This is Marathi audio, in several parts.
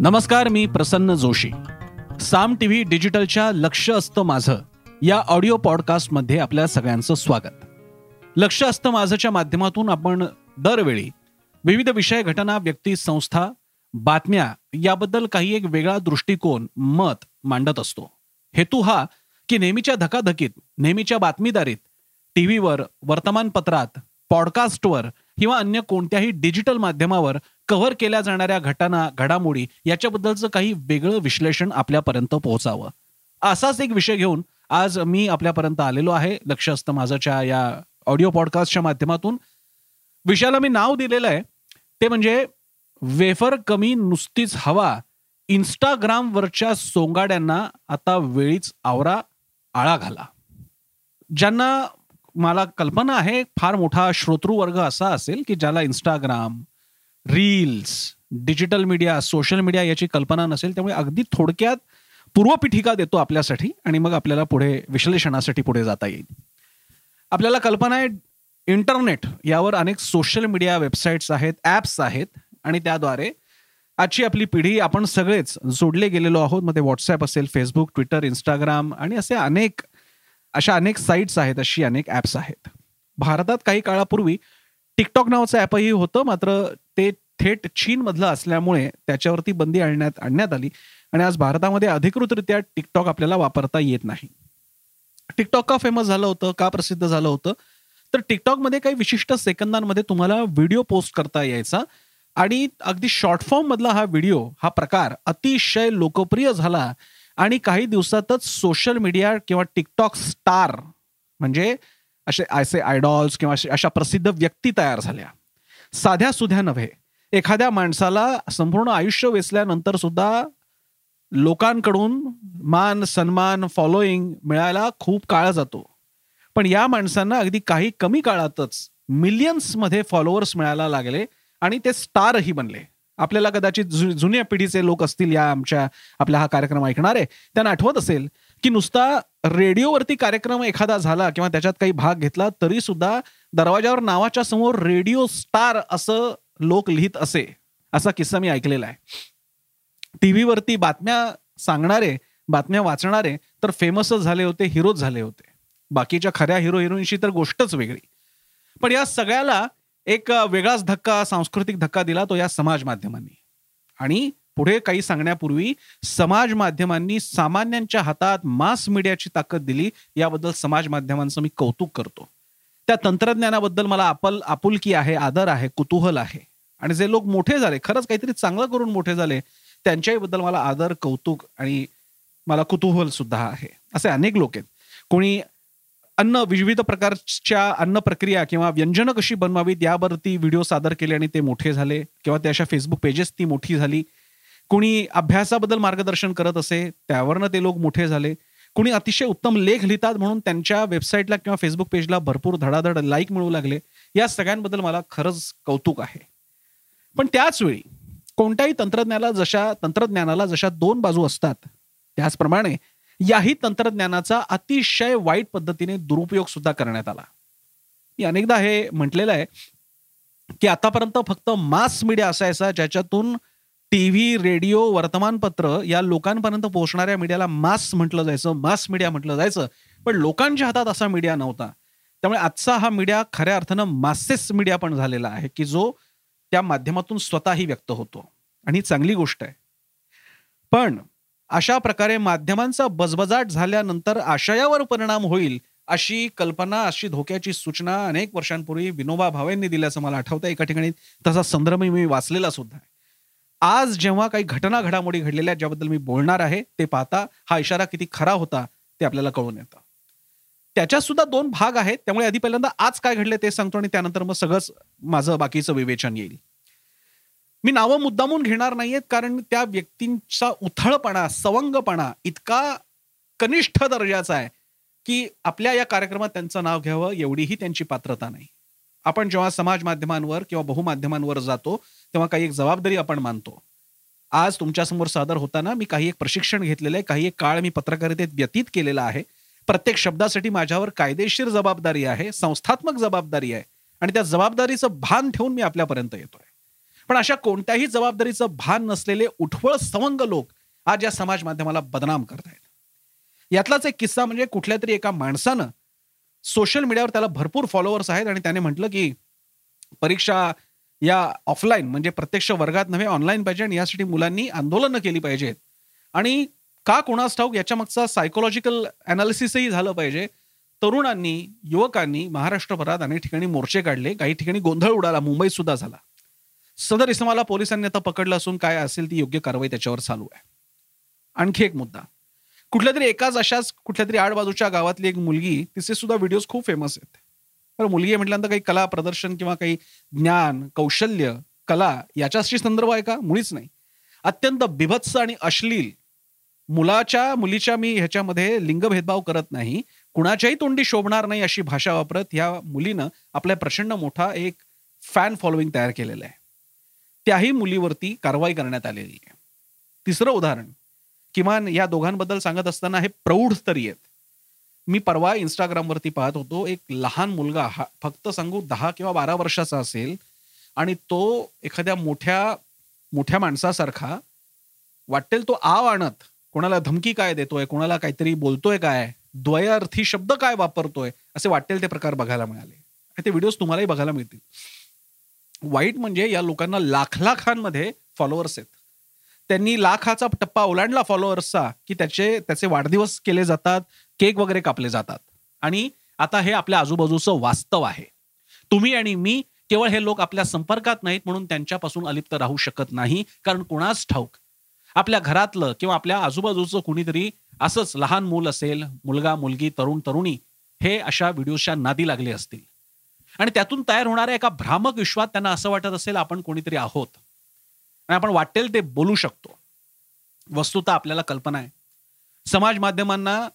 नमस्कार मी प्रसन्न जोशी. साम टीव्ही डिजिटलच्या लक्ष असतं माझं या ऑडिओ पॉडकास्टमध्ये आपल्या सगळ्यांचं स्वागत. लक्ष असतं माझंच्या माध्यमातून आपण दरवेळी विविध विषय घटना व्यक्ती संस्था बातम्या याबद्दल काही एक वेगळा दृष्टिकोन मत मांडत असतो. हेतू हा की नेहमीच्या धकाधकीत नेहमीच्या बातमीदारीत टीव्हीवर वर्तमानपत्रात पॉडकास्टवर किंवा अन्य कोणत्याही डिजिटल माध्यमावर कव्हर केल्या जाणाऱ्या घटना घडामोडी याच्याबद्दलचं काही वेगळं विश्लेषण आपल्यापर्यंत पोहोचावं. असाच एक विषय घेऊन आज मी आपल्यापर्यंत आलेलो आहे. लक्ष असतं माझ्याच्या या ऑडिओ पॉडकास्टच्या माध्यमातून. विषयाला मी नाव दिलेलं आहे. ते म्हणजे वेफर कमी नुसतीच हवा. इंस्टाग्रामवरच्या सोंगाड्यांना आता वेळीच आवरा आळा घाला. ज्यांना मला कल्पना आहे फार मोठा श्रोतृवर्ग असा असेल की ज्याला Instagram reels digital media social media याची कल्पना नसेल. त्यामुळे अगदी थोडक्यात पूर्वपीठिका देतो आपल्यासाठी आणि मग आपल्याला पुढे विश्लेषणासाठी पुढे जाता येईल. आपल्याला कल्पना आहे इंटरनेट यावर अनेक सोशल मीडिया वेबसाईट्स आहेत ॲप्स आहेत आणि त्याद्वारे आजची आपली पिढी आपण सगळेच जोडले गेलेलो आहोत. मध्ये व्हॉट्सअप असेल फेसबुक ट्विटर इंस्टाग्राम आणि असे अनेक अशा अनेक साईट्स आहेत अशी अनेक ॲप्स आहेत. भारतात काही काळापूर्वी टिकटॉक नावाचं ॲपही होतं मात्र ते थेट चीनमधलं असल्यामुळे त्याच्यावरती बंदी आणण्यात आणण्यात आली आणि आज भारतामध्ये अधिकृतरित्या टिकटॉक आपल्याला वापरता येत नाही. टिकटॉक का फेमस झालं होतं का प्रसिद्ध झालं होतं? तर टिकटॉकमध्ये काही विशिष्ट सेकंदांमध्ये तुम्हाला व्हिडिओ पोस्ट करता यायचा आणि अगदी शॉर्ट फॉर्म मधला हा व्हिडिओ हा प्रकार अतिशय लोकप्रिय झाला आणि काही दिवसातच सोशल मीडिया किंवा टिकटॉक स्टार म्हणजे असे असे आयडॉल्स किंवा अशा प्रसिद्ध व्यक्ती तयार झाल्या. साध्या सुध्या नव्हे. एखाद्या माणसाला संपूर्ण आयुष्य वेचल्यानंतर सुद्धा लोकांकडून मान सन्मान फॉलोईंग मिळायला खूप काळ जातो. पण या माणसांना अगदी काही कमी काळातच मिलियन्समध्ये फॉलोअर्स मिळायला लागले आणि ते स्टारही बनले. आपल्याला कदाचित जुन्या पिढीचे लोक असतील या आमच्या आपला हा कार्यक्रम ऐकणारे त्यांना आठवत असेल की नुसता रेडिओवरती कार्यक्रम एखादा झाला किंवा त्याच्यात काही भाग घेतला तरी सुद्धा दरवाजावर नावाच्या समोर रेडिओ स्टार असं लोक लिहित असे असा किस्सा मी ऐकलेला आहे. टीव्हीवरती बातम्या सांगणारे बातम्या वाचणारे तर फेमसच झाले होते हिरोच झाले होते. बाकीच्या खऱ्या हिरो हिरोईनशी तर गोष्टच वेगळी. पण या सगळ्याला एक वेगळाच धक्का सांस्कृतिक धक्का दिला तो या समाज माध्यमांनी. आणि पुढे काही सांगण्यापूर्वी समाज माध्यमांनी सामान्यांच्या हातात मास मीडियाची ताकद दिली याबद्दल समाज माध्यमांचं मी कौतुक करतो. त्या तंत्रज्ञानाबद्दल मला आपल आपुलकी आहे आदर आहे कुतूहल आहे. आणि जे लोक मोठे झाले खरंच काहीतरी चांगलं करून मोठे झाले त्यांच्याही बद्दल मला आदर कौतुक आणि मला कुतूहल सुद्धा आहे. असे अनेक लोक आहेत. कोणी अन्न विविध प्रकारच्या अन्न प्रक्रिया किंवा व्यंजनं कशी बनवावीत यावरती व्हिडिओ सादर केले आणि ते मोठे झाले किंवा त्या अशा फेसबुक पेजेस ती मोठी झाली. कुणी अभ्यासाबद्दल मार्गदर्शन करत असे त्यावरनं ते लोक मोठे झाले. कुणी अतिशय उत्तम लेख लिहितात म्हणून त्यांच्या वेबसाईटला किंवा फेसबुक पेजला भरपूर धडाधड लाईक मिळू लागले. या सगळ्यांबद्दल मला खरंच कौतुक आहे. पण त्याच वेळी कोणत्याही तंत्रज्ञानाला जशा तंत्रज्ञानाला जशा दोन बाजू असतात त्याचप्रमाणे याही तंत्रज्ञानाचा अतिशय वाईट पद्धतीने दुरुपयोग सुद्धा करण्यात आला. मी अनेकदा हे म्हटलेलं आहे की आतापर्यंत फक्त मास मीडिया असायचा ज्याच्यातून टीव्ही रेडिओ वर्तमानपत्र या लोकांपर्यंत पोहोचणाऱ्या मीडियाला मास म्हटलं जायचं मास मीडिया म्हटलं जायचं. पण लोकांच्या हातात असा मीडिया नव्हता. त्यामुळे आजचा हा मीडिया खऱ्या अर्थानं मासेस मीडिया पण झालेला आहे की जो त्या माध्यमातून स्वतःही व्यक्त होतो. आणि चांगली गोष्ट आहे. पण अशा प्रकारे माध्यमांचा बजबजाट झाल्यानंतर आशयावर परिणाम होईल अशी कल्पना अशी धोक्याची सूचना अनेक वर्षांपूर्वी विनोबा भावेंनी दिल्याचं मला आठवतं एका ठिकाणी. तसा संदर्भ मी वाचलेला सुद्धा आहे. आज जेव्हा काही घटना घडामोडी घडलेल्या ज्याबद्दल मी बोलणार आहे ते पाहता हा इशारा किती खरा होता ते आपल्याला कळून येतं. त्याच्यात सुद्धा दोन भाग आहेत त्यामुळे आधी पहिल्यांदा आज काय घडले ते सांगतो आणि त्यानंतर मग सगळंच माझं बाकीचं विवेचन येईल. मी नावं मुद्दामून घेणार नाहीयेत कारण त्या व्यक्तींचा उथळपणा सवंगपणा इतका कनिष्ठ दर्जाचा आहे की आपल्या या कार्यक्रमात त्यांचं नाव घ्यावं एवढीही त्यांची पात्रता नाही. आपण जेव्हा समाज माध्यमांवर किंवा बहुमाध्यमांवर जातो तेव्हा काही एक जबाबदारी आपण मानतो. आज तुमच्यासमोर सादर होताना मी काही एक प्रशिक्षण घेतलेलं आहे काही एक काळ मी पत्रकारितेत व्यतीत केलेला आहे. प्रत्येक शब्दासाठी माझ्यावर कायदेशीर जबाबदारी आहे संस्थात्मक जबाबदारी आहे आणि त्या जबाबदारीचं भान ठेवून मी आपल्यापर्यंत येतोय. पण अशा कोणत्याही जबाबदारीचं भान नसलेले उठवळ सवंग लोक आज या समाज माध्यमाला बदनाम करत आहेत यातलाच एक किस्सा म्हणजे कुठल्या तरी एका माणसानं सोशल मीडियावर त्याला भरपूर फॉलोअर्स आहेत आणि त्याने म्हटलं की परीक्षा या ऑफलाईन म्हणजे प्रत्यक्ष वर्गात नव्हे ऑनलाईन पाहिजे आणि यासाठी मुलांनी आंदोलनं केली पाहिजेत. आणि का कोणास ठाऊक याच्या मागचा सायकोलॉजिकल अनालिसिसही झालं पाहिजे. तरुणांनी युवकांनी महाराष्ट्रभरात अनेक ठिकाणी मोर्चे काढले काही ठिकाणी गोंधळ उडाला मुंबईत सुद्धा झाला. सदर इसमाला पोलिसांनी आता पकडलं असून काय असेल ती योग्य कारवाई त्याच्यावर चालू आहे. आणखी एक मुद्दा. कुठल्या तरी एकाच अशाच कुठल्या तरी आडबाजूच्या गावातली एक मुलगी तिचे सुद्धा व्हिडिओज खूप फेमस आहेत. तर मुलगी म्हटल्यानंतर काही कला प्रदर्शन किंवा काही ज्ञान कौशल्य कला याच्याशी संदर्भ आहे का? मुळीच नाही. अत्यंत बिभत्स आणि अश्लील. मुलाच्या मुलीच्या मी ह्याच्यामध्ये लिंग भेदभाव करत नाही. कुणाच्याही तोंडी शोभणार नाही अशी भाषा वापरत ह्या मुलीनं आपल्या प्रचंड मोठा एक फॅन फॉलोईंग तयार केलेला आहे. त्याही मुलीवरती कारवाई करण्यात आलेली आहे. तिसरं उदाहरण किमान या दोघांबद्दल सांगत असताना हे प्रौढ तरी आहेत. मी परवा इंस्टाग्रामवरती पाहत होतो एक लहान मुलगा हा फक्त सांगू दहा किंवा बारा वर्षाचा असेल आणि तो एखाद्या मोठ्या मोठ्या माणसासारखा वाटेल तो आव आणत कोणाला धमकी काय देतोय कोणाला काहीतरी बोलतोय काय द्वयार्थी शब्द काय वापरतोय असे वाटेल ते प्रकार बघायला मिळाले. ते व्हिडिओज तुम्हालाही बघायला मिळतील. वाईट म्हणजे या लोकांना लाख लाखांमध्ये फॉलोअर्स आहेत. त्यांनी लाखाचा टप्पा ओलांडला फॉलोअर्सचा की त्याचे त्याचे वाढदिवस केले जातात केक वगैरे कापले जातात. आणि आता हे आपल्या आजूबाजूचं वास्तव आहे. तुम्ही आणि मी केवळ हे लोक आपल्या संपर्कात नाहीत म्हणून त्यांच्यापासून अलिप्त राहू शकत नाही कारण कोणाच ठाऊक. आपल्या घरातलं किंवा आपल्या आजूबाजूचं कुणीतरी असंच लहान मूल असेल मुलगा मुलगी तरुण तरुणी हे अशा व्हिडिओच्या नादी लागले असतील. आणि त्यातून तयार होणाऱ्या एका भ्रामक विश्वात त्यांना असं वाटत असेल आपण कोणीतरी आहोत. आणि आपण वाटेल ते बोलू शकतो. वस्तुता आपल्याला कल्पना आहे. समाज माध्यमांना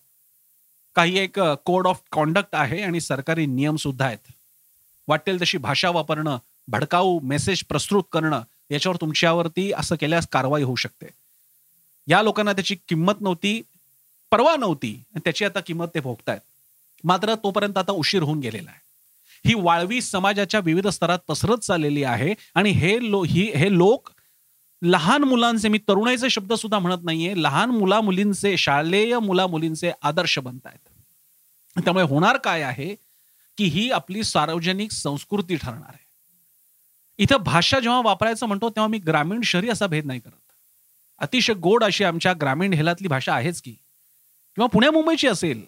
काही एक कोड ऑफ कॉन्डक्ट आहे आणि सरकारी नियम सुद्धा आहेत. वाटेल तशी भाषा वापरणं भडकाऊ मेसेज प्रस्तुत करणं याच्यावर तुमच्यावरती असं केल्यास कारवाई होऊ शकते. या लोकांना त्याची किंमत नव्हती परवा नव्हती त्याची आता किंमत ते भोगतायत. मात्र तोपर्यंत आता उशीर होऊन गेलेला आहे. ही वाळवी समाजाच्या विविध स्तरात पसरत चाललेली आहे. आणि हे लो ही हे लोक लहान मुलांचे मी तरुणाईचे शब्द सुद्धा म्हणत नाहीये. लहान मुला मुलींचे शालेय मुला मुलींचे आदर्श बनत आहेत त्यामुळे होणार काय आहे की ही आपली सार्वजनिक संस्कृती ठरणार आहे. इथं भाषा जेव्हा वापरायचं म्हणतो तेव्हा मी ग्रामीण शहरी असा भेद नाही करत. अतिशय गोड अशी आमच्या ग्रामीण हेलातली भाषा आहेच की. किंवा पुण्या मुंबईची असेल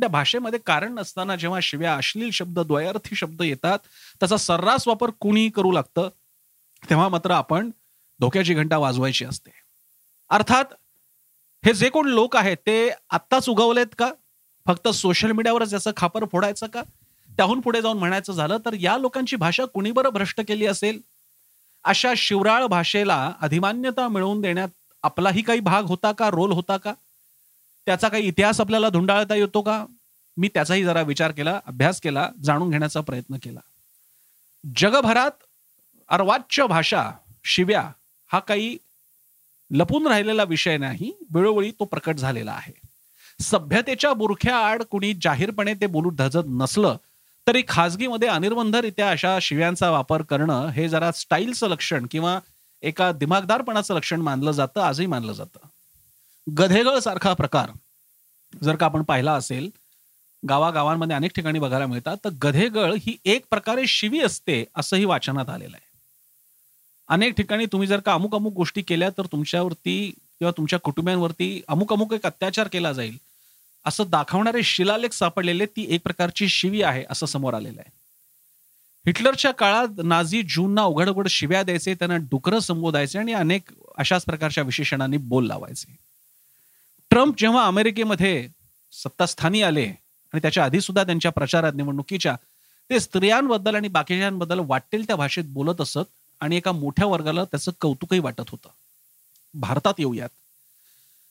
त्या भाषेमध्ये कारण नसताना जेव्हा शिव्या अश्लील शब्द द्वयार्थी शब्द येतात त्याचा सर्रास वापर कुणीही करू लागतं तेव्हा मात्र आपण धोक्याची घंटा वाजवायची असते. अर्थात हे जे कोण लोक आहेत ते आत्ताच उगवलेत का? फक्त सोशल मीडियावरच याचं खापर फोडायचं का? त्याहून पुढे जाऊन म्हणायचं झालं तर या लोकांची भाषा कुणी बरं भ्रष्ट केली असेल? अशा शिवराळ भाषेला अधिमान्यता मिळवून देण्यात आपलाही काही भाग होता का? रोल होता का? त्याचा काही इतिहास आपल्याला धुंडाळता येतो का? मी त्याचाही जरा विचार केला अभ्यास केला जाणून घेण्याचा प्रयत्न केला. जगभरात अर्वाच्य भाषा शिव्या हा काही लपून राहिलेला विषय नाही वेळोवेळी तो प्रकट झालेला आहे. सभ्यतेच्या बुरख्या आड कुणी जाहीरपणे ते बोलू धजत नसलं तरी खाजगीमध्ये अनिर्बंधरित्या अशा शिव्यांचा वापर करणं हे जरा स्टाईलचं लक्षण किंवा एका दिमागदारपणाचं लक्षण मानलं जातं आजही मानलं जातं. गधेगळ सारखा प्रकार. जर का आपण पाहिला असेल गावागावांमध्ये अनेक ठिकाणी बघायला मिळतात तर गधेगळ ही एक प्रकारे शिवी असते असंही वाचनात आलेलं आहे. अनेक ठिकाणी तुम्ही जर का अमुक अमुक गोष्टी केल्या तर तुमच्यावरती किंवा तुमच्या कुटुंबियांवरती अमुक अमुक एक अत्याचार केला जाईल. असं दाखवणारे शिलालेख सापडलेले ती एक प्रकारची शिवी आहे असं समोर आलेलं आहे. हिटलरच्या काळात नाझी जूनना उघड उघड शिव्या द्यायचे त्यांना डुकरं संबोधायचे आणि अनेक अशाच प्रकारच्या विशेषणांनी बोल लावायचे. ट्रम्प जेव्हा अमेरिकेमध्ये सत्तास्थानी आले आणि त्याच्या आधी सुद्धा त्यांच्या प्रचारात निवडणुकीच्या ते स्त्रियांबद्दल आणि बाकीच्यांबद्दल वाटेल त्या भाषेत बोलत असत आणि एका मोठ्या वर्गाला त्याचं कौतुकही वाटत होतं. भारतात येऊयात.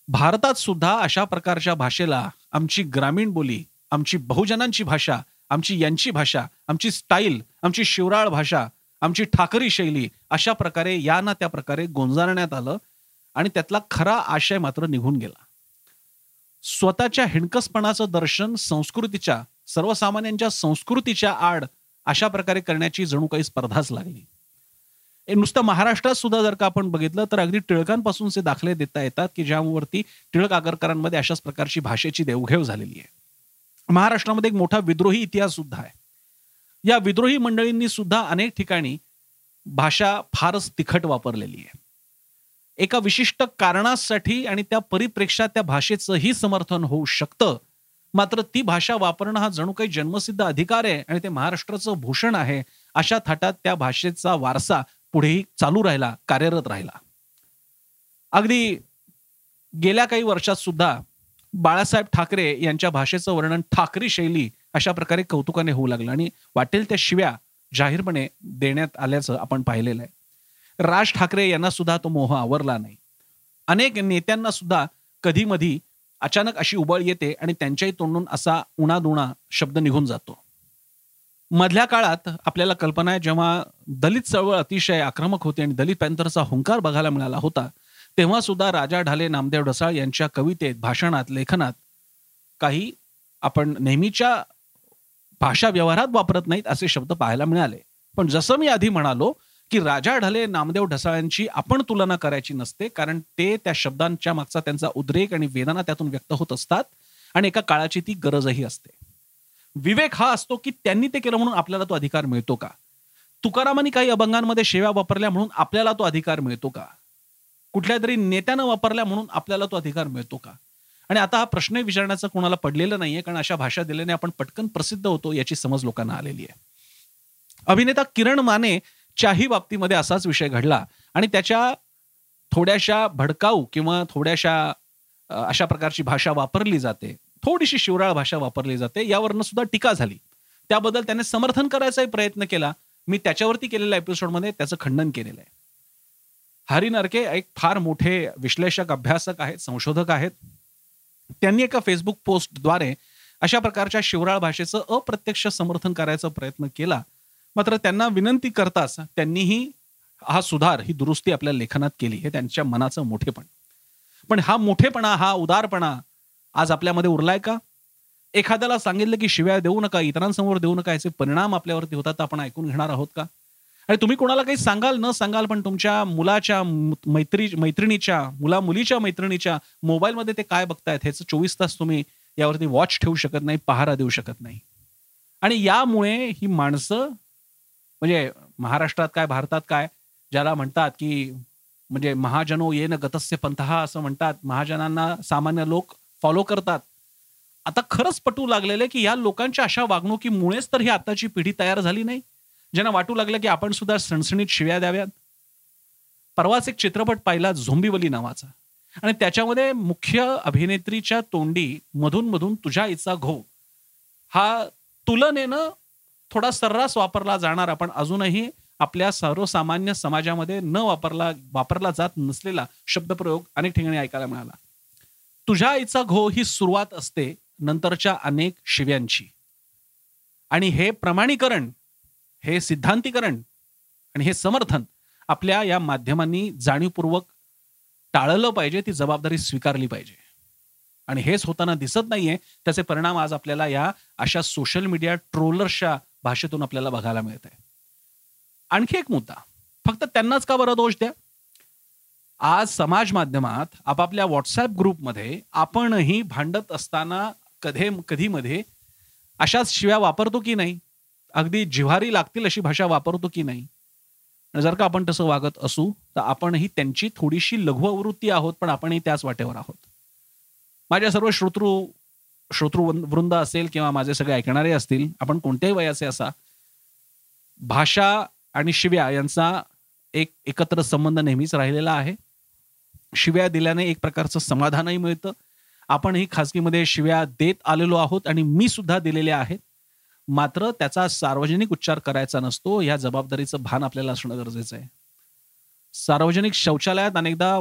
भारतात सुद्धा अशा प्रकारच्या भाषेला आमची ग्रामीण बोली आमची बहुजनांची भाषा आमची यांची भाषा आमची स्टाईल आमची शिवराळ भाषा आमची ठाकरी शैली अशा प्रकारे या ना त्या प्रकारे गोंजारण्यात आलं आणि त्यातला खरा आशय मात्र निघून गेला. स्वतःच्या हिणकसपणाचं दर्शन संस्कृतीच्या सर्वसामान्यांच्या संस्कृतीच्या आड अशा प्रकारे करण्याची जणू काही स्पर्धाच लागली. नुसतं महाराष्ट्रात सुद्धा जर का आपण बघितलं तर अगदी टिळकांपासून ते दाखले देता येतात की ज्यावरती टिळक आगरकरांमध्ये अशाच प्रकारची भाषेची देवघेव झालेली आहे. महाराष्ट्रामध्ये एक मोठा विद्रोही इतिहास सुद्धा आहे. या विद्रोही मंडळींनी सुद्धा अनेक ठिकाणी भाषा फारच तिखट वापरलेली आहे. एका विशिष्ट कारणासाठी आणि त्या परिप्रेक्षात त्या भाषेचंही समर्थन होऊ शकतं. मात्र ती भाषा वापरणं हा जणू काही जन्मसिद्ध अधिकार आहे आणि ते महाराष्ट्राचं भूषण आहे अशा थाटात त्या भाषेचा वारसा पुढेही चालू राहिला कार्यरत राहिला. अगदी गेल्या काही वर्षात सुद्धा बाळासाहेब ठाकरे यांच्या भाषेचं वर्णन ठाकरी शैली अशा प्रकारे कौतुकाने होऊ लागलं आणि वाटेल त्या शिव्या जाहीरपणे देण्यात आल्याचं आपण पाहिलेलं आहे. राज ठाकरे यांना सुद्धा तो मोह आवरला नाही. अनेक नेत्यांना सुद्धा कधी मधी अचानक अशी उबळ येते आणि त्यांच्याही तोंडून असा उणादुणा शब्द निघून जातो. मधल्या काळात आपल्याला कल्पना आहे जेव्हा दलित चळवळ अतिशय आक्रमक होती आणि दलित पॅन्थरचा हुंकार बघायला मिळाला होता तेव्हा सुद्धा राजा ढाले नामदेव ढसाळ यांच्या कवितेत भाषणात लेखनात काही आपण नेहमीच्या भाषा व्यवहारात वापरत नाहीत असे शब्द पाहायला मिळाले. पण जसं मी आधी म्हणालो की राजा ढले नामदेव ढसाळ्यांची आपण तुलना करायची नसते कारण ते त्या शब्दांच्या मागचा त्यांचा उद्रेक आणि वेदना त्यातून व्यक्त होत असतात आणि एका काळाची ती गरजही असते. विवेक हा असतो की त्यांनी ते केलं म्हणून आपल्याला तो अधिकार मिळतो का? तुकारामांनी काही अभंगांमध्ये शेव्या वापरल्या म्हणून आपल्याला तो अधिकार मिळतो का? कुठल्या तरी नेत्यानं वापरल्या म्हणून आपल्याला तो अधिकार मिळतो का? आणि आता हा प्रश्न विचारण्याचा कोणाला पडलेलं नाहीये कारण अशा भाषा दिल्याने आपण पटकन प्रसिद्ध होतो याची समज लोकांना आलेली आहे. अभिनेता किरण माने च्याही बाबतीमध्ये असाच विषय घडला. आणि त्याच्या थोड्याशा भडकाऊ किंवा थोड्याशा अशा प्रकारची भाषा वापरली जाते. थोडीशी शिवराळ भाषा वापरली जाते. यावरनं सुद्धा टीका झाली. त्याबद्दल त्याने समर्थन करायचाही प्रयत्न केला. मी त्याच्यावरती केलेल्या एपिसोडमध्ये त्याचं खंडन केलेलं आहे. हरी नरके एक फार मोठे विश्लेषक अभ्यासक आहेत संशोधक आहेत. त्यांनी एका फेसबुक पोस्टद्वारे अशा प्रकारच्या शिवराळ भाषेचं अप्रत्यक्ष समर्थन करायचा प्रयत्न केला. मात्र त्यांना विनंती करताच त्यांनीही हा सुधार ही दुरुस्ती आपल्या लेखनात केली हे त्यांच्या मनाचं मोठेपण. पण हा मोठेपणा हा उदारपणा आज आपल्यामध्ये उरलाय का? एखाद्याला सांगितलं की शिव्या देऊ नका इतरांसमोर देऊ नका याचे परिणाम आपल्यावरती होतात आपण ऐकून घेणार आहोत का? आणि तुम्ही कोणाला काही सांगाल न सांगाल पण तुमच्या मुलाच्या मैत्री मैत्रिणीच्या मुला मुलीच्या मैत्रिणीच्या मोबाईलमध्ये ते काय बघतायत ह्याचं चोवीस तास तुम्ही यावरती वॉच ठेवू शकत नाही पहारा देऊ शकत नाही. आणि यामुळे ही माणसं म्हणजे महाराष्ट्रात काय भारतात काय ज्याला म्हणतात की म्हणजे महाजनो येन गतस्य पंथहा असं म्हणतात. महाजनांना सामान्य लोक फॉलो करतात. आता खरंच पटू लागलेलं की या लोकांच्या अशा वागणुकीमुळेच तर ही आताची पिढी तयार झाली नाही. ज्यांना वाटू लागलं की आपण सुद्धा सणसणीत शिव्या द्याव्यात. परवाच एक चित्रपट पाहिला झोंबीवली नावाचा. आणि त्याच्यामध्ये मुख्य अभिनेत्रीच्या तोंडी मधून मधून तुझ्या इचा घो हा तुलनेनं थोडा सर्रास वापरला जाणार पण अजूनही आपल्या सर्वसामान्य समाजामध्ये न वापरला वापरला जात नसलेला शब्दप्रयोग अनेक ठिकाणी ऐकायला मिळाला. तुझ्या आईचा घो ही सुरुवात असते नंतरच्या अनेक शिव्यांची. आणि हे प्रमाणीकरण हे सिद्धांतीकरण आणि हे समर्थन आपल्या या माध्यमांनी जाणीवपूर्वक टाळलं पाहिजे ती जबाबदारी स्वीकारली पाहिजे. आणि हेच होताना दिसत नाहीये त्याचे परिणाम आज आपल्याला या अशा सोशल मीडिया ट्रोलर्सच्या भाषेतून आपल्याला बघायला मिळत आहे आणखी एक मुद्दा. फक्त त्यांनाच का बरं दोष द्या? आज समाज माध्यमात आपापल्या व्हॉट्सअप ग्रुपमध्ये आपणही भांडत असताना कधी कधीमध्ये अशाच शिव्या वापरतो की नाही? अगदी जिव्हारी लागतील अशी भाषा वापरतो की नाही? जर का आपण तसं वागत असू तर आपणही त्यांची थोडीशी लघुवृत्ती आहोत पण आपणही त्याच वाटेवर आहोत. माझ्या सर्व श्रोतृ श्रोतृवृंद असेल किंवा माझे सगळे ऐकणारे असतील आपण कोणत्याही वयाचे असा भाषा आणि शिव्या यांचा एक एकत्र संबंध नेहमीच राहिलेला आहे. शिव्या दिल्याने एक प्रकारचं समाधानही मिळतं. आपणही खासगीमध्ये शिव्या देत आलेलो आहोत आणि मी सुद्धा दिलेल्या आहेत. मात्र त्याचा सार्वजनिक उच्चार करायचा नसतो या जबाबदारीचं भान आपल्याला असणं गरजेचं आहे. सार्वजनिक शौचालयात अनेकदा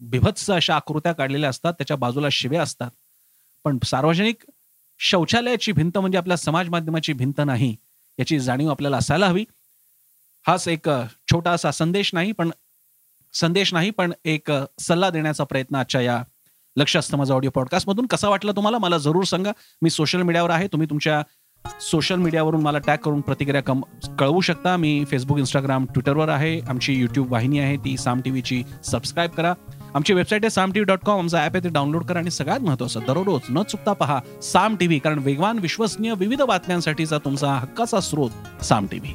बिभत्स अशा आकृत्या काढलेल्या असतात त्याच्या बाजूला शिव्या असतात. पण सार्वजनिक शौचालयाची भिंत म्हणजे आपल्या समाज माध्यमाची भिंत नाही याची जाणीव आपल्याला असायला हवी. हाच एक छोटासा संदेश नाही पण संदेश नाही पण एक सल्ला देण्याचा प्रयत्न आजच्या या लक्ष असतं माझा ऑडिओ पॉडकास्टमधून. कसा वाटला तुम्हाला? मला जरूर सांगा. मी सोशल मीडियावर आहे. तुम्ही तुमच्या सोशल मीडियावरून मला टॅग करून प्रतिक्रिया कम कळवू शकता. मी फेसबुक इंस्टाग्राम ट्विटरवर आहे. आमची युट्यूब वाहिनी आहे. ती साम टीव्हीची सबस्क्राईब करा. आमची वेबसाईट आहे Saam T V dot com आमचा ॲप आहे ते डाउनलोड करा आणि सगळ्यात महत्त्वाचं दररोज न चुकता पहा साम टी व्ही कारण वेगवान विश्वसनीय विविध बातम्यांसाठीचा तुमचा हक्काचा स्रोत साम टी व्ही